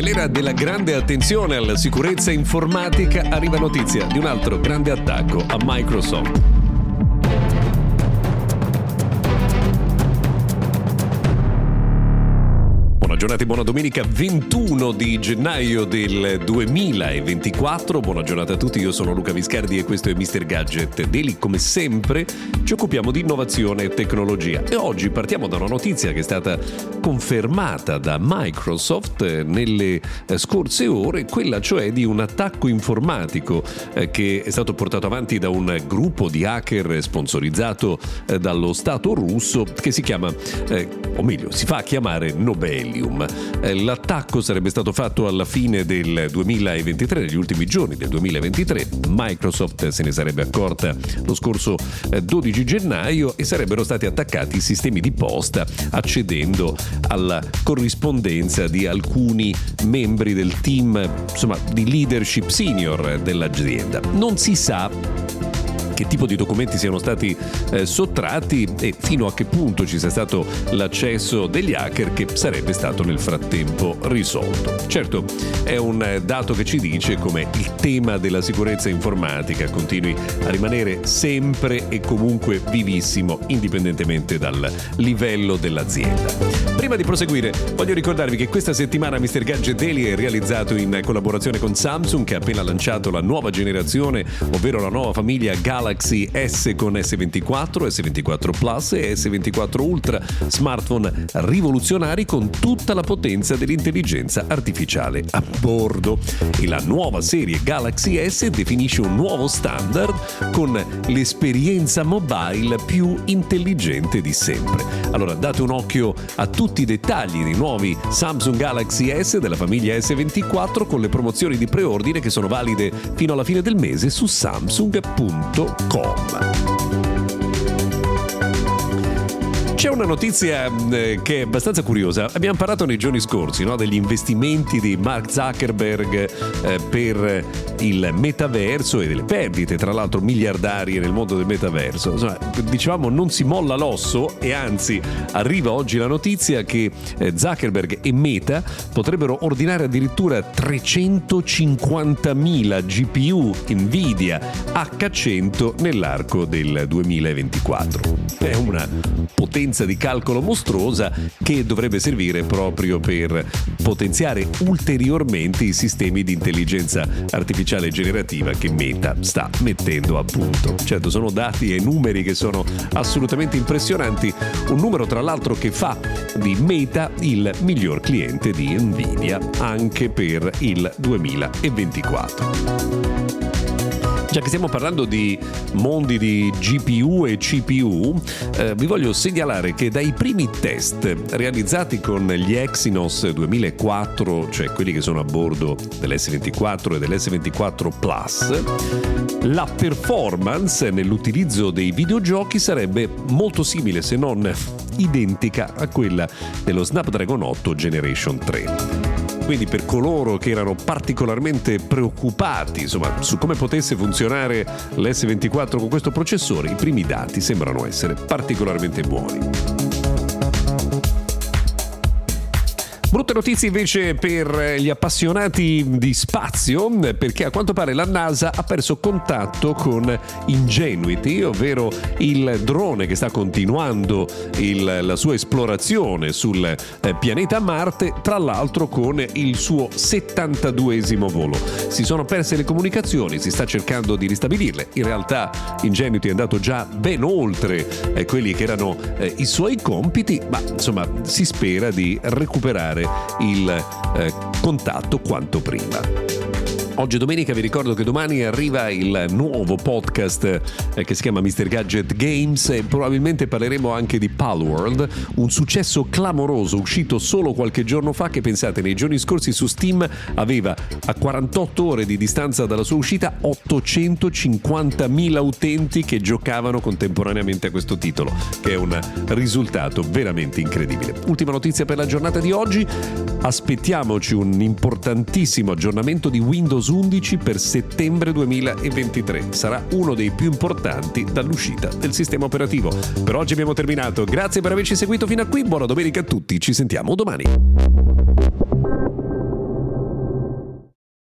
Nell'era della grande attenzione alla sicurezza informatica arriva notizia di un altro grande attacco a Microsoft. Giornata e buona domenica 21 di gennaio del 2024. Buona giornata a tutti, io sono Luca Viscardi e questo è Mr. Gadget Daily. Come sempre ci occupiamo di innovazione e tecnologia e oggi partiamo da una notizia che è stata confermata da Microsoft nelle eh, scorse ore, quella cioè di un attacco informatico eh, che è stato portato avanti da un gruppo di hacker sponsorizzato eh, dallo Stato russo che si chiama, o meglio, si fa chiamare Nobelium. Ethereum. Eh, l'attacco sarebbe stato fatto alla fine del 2023, negli ultimi giorni del 2023. Microsoft se ne sarebbe accorta lo scorso 12 eh, gennaio e sarebbero stati attaccati i sistemi di posta accedendo alla corrispondenza di alcuni membri del team insomma, di leadership senior dell'azienda. Non si sa che tipo di documenti siano stati eh, sottratti e fino a che punto ci sia stato l'accesso degli hacker che sarebbe stato nel frattempo risolto. Certo, è un dato che ci dice come il tema della sicurezza informatica continui a rimanere sempre e comunque vivissimo indipendentemente dal livello dell'azienda. Prima di proseguire, voglio ricordarvi che questa settimana Mr. Gadget Daily è realizzato in collaborazione con Samsung che ha appena lanciato la nuova generazione, ovvero la nuova famiglia Galaxy S con S24, S24 Plus e S24 Ultra, smartphone rivoluzionari con tutta la potenza dell'intelligenza artificiale a bordo. E la nuova serie Galaxy S definisce un nuovo standard con l'esperienza mobile più intelligente di sempre. Allora date un occhio a tutti i dettagli dei nuovi Samsung Galaxy S della famiglia S24 con le promozioni di preordine che sono valide fino alla fine del mese su samsung.com C'è una notizia eh, che è abbastanza curiosa. Abbiamo parlato nei giorni scorsi no, degli investimenti di Mark Zuckerberg eh, per il metaverso e delle perdite, tra l'altro miliardarie nel mondo del metaverso. Insomma, dicevamo non si molla l'osso e anzi arriva oggi la notizia che eh, Zuckerberg e Meta potrebbero ordinare addirittura 350.000 GPU Nvidia H100 nell'arco del 2024. È una potenza potenza di calcolo mostruosa che dovrebbe servire proprio per potenziare ulteriormente i sistemi di intelligenza artificiale generativa che Meta sta mettendo a punto. Certo, sono dati e numeri che sono assolutamente impressionanti, un numero tra l'altro che fa di Meta il miglior cliente di Nvidia anche per il 2024. Già che stiamo parlando di mondi di GPU e CPU, eh, vi voglio segnalare che dai primi test realizzati con gli Exynos 2004, cioè quelli che sono a bordo dell'S24 e dell'S24 Plus, la performance nell'utilizzo dei videogiochi sarebbe molto simile, se non identica a quella dello Snapdragon 8 Generation 3 quindi per coloro che erano particolarmente preoccupati insomma, su come potesse funzionare l'S24 con questo processore, i primi dati sembrano essere particolarmente buoni. Brutte notizie invece per gli appassionati di spazio, perché a quanto pare la NASA ha perso contatto con Ingenuity, ovvero il drone che sta continuando il, la sua esplorazione sul eh, pianeta Marte, tra l'altro con il suo 72esimo volo. Si sono perse le comunicazioni, si sta cercando di ristabilirle. In realtà Ingenuity è andato già ben oltre eh, quelli che erano eh, i suoi compiti, ma insomma si spera di recuperare il eh, contatto quanto prima. Oggi domenica, vi ricordo che domani arriva il nuovo podcast eh, che si chiama Mr. Gadget Games e probabilmente parleremo anche di Palworld, un successo clamoroso uscito solo qualche giorno fa che pensate nei giorni scorsi su Steam aveva a 48 ore di distanza dalla sua uscita 850.000 utenti che giocavano contemporaneamente a questo titolo, che è un risultato veramente incredibile. Ultima notizia per la giornata di oggi, aspettiamoci un importantissimo aggiornamento di Windows 11 per settembre 2023. Sarà uno dei più importanti dall'uscita del sistema operativo. Per oggi abbiamo terminato. Grazie per averci seguito fino a qui. Buona domenica a tutti. Ci sentiamo domani.